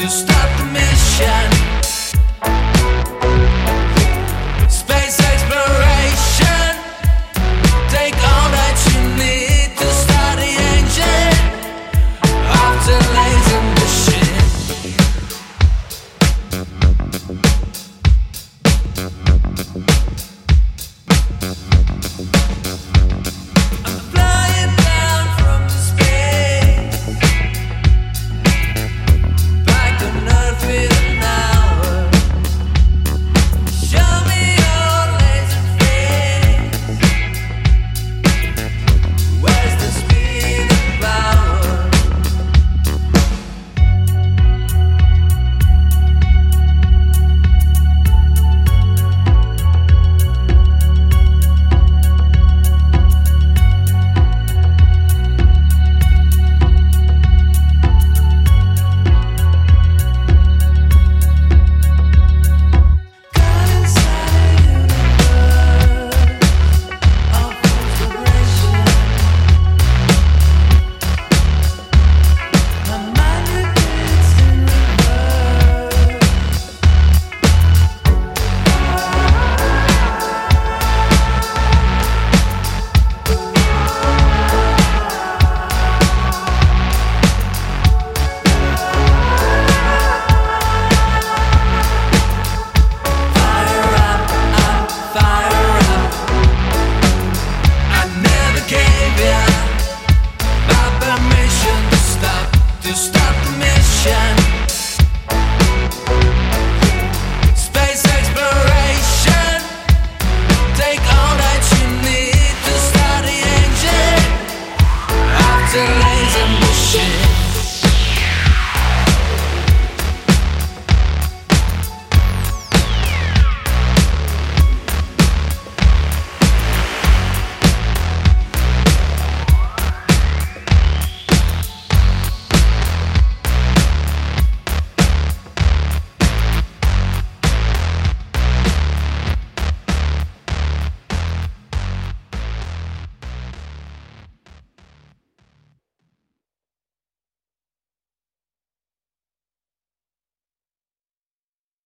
to start the mission.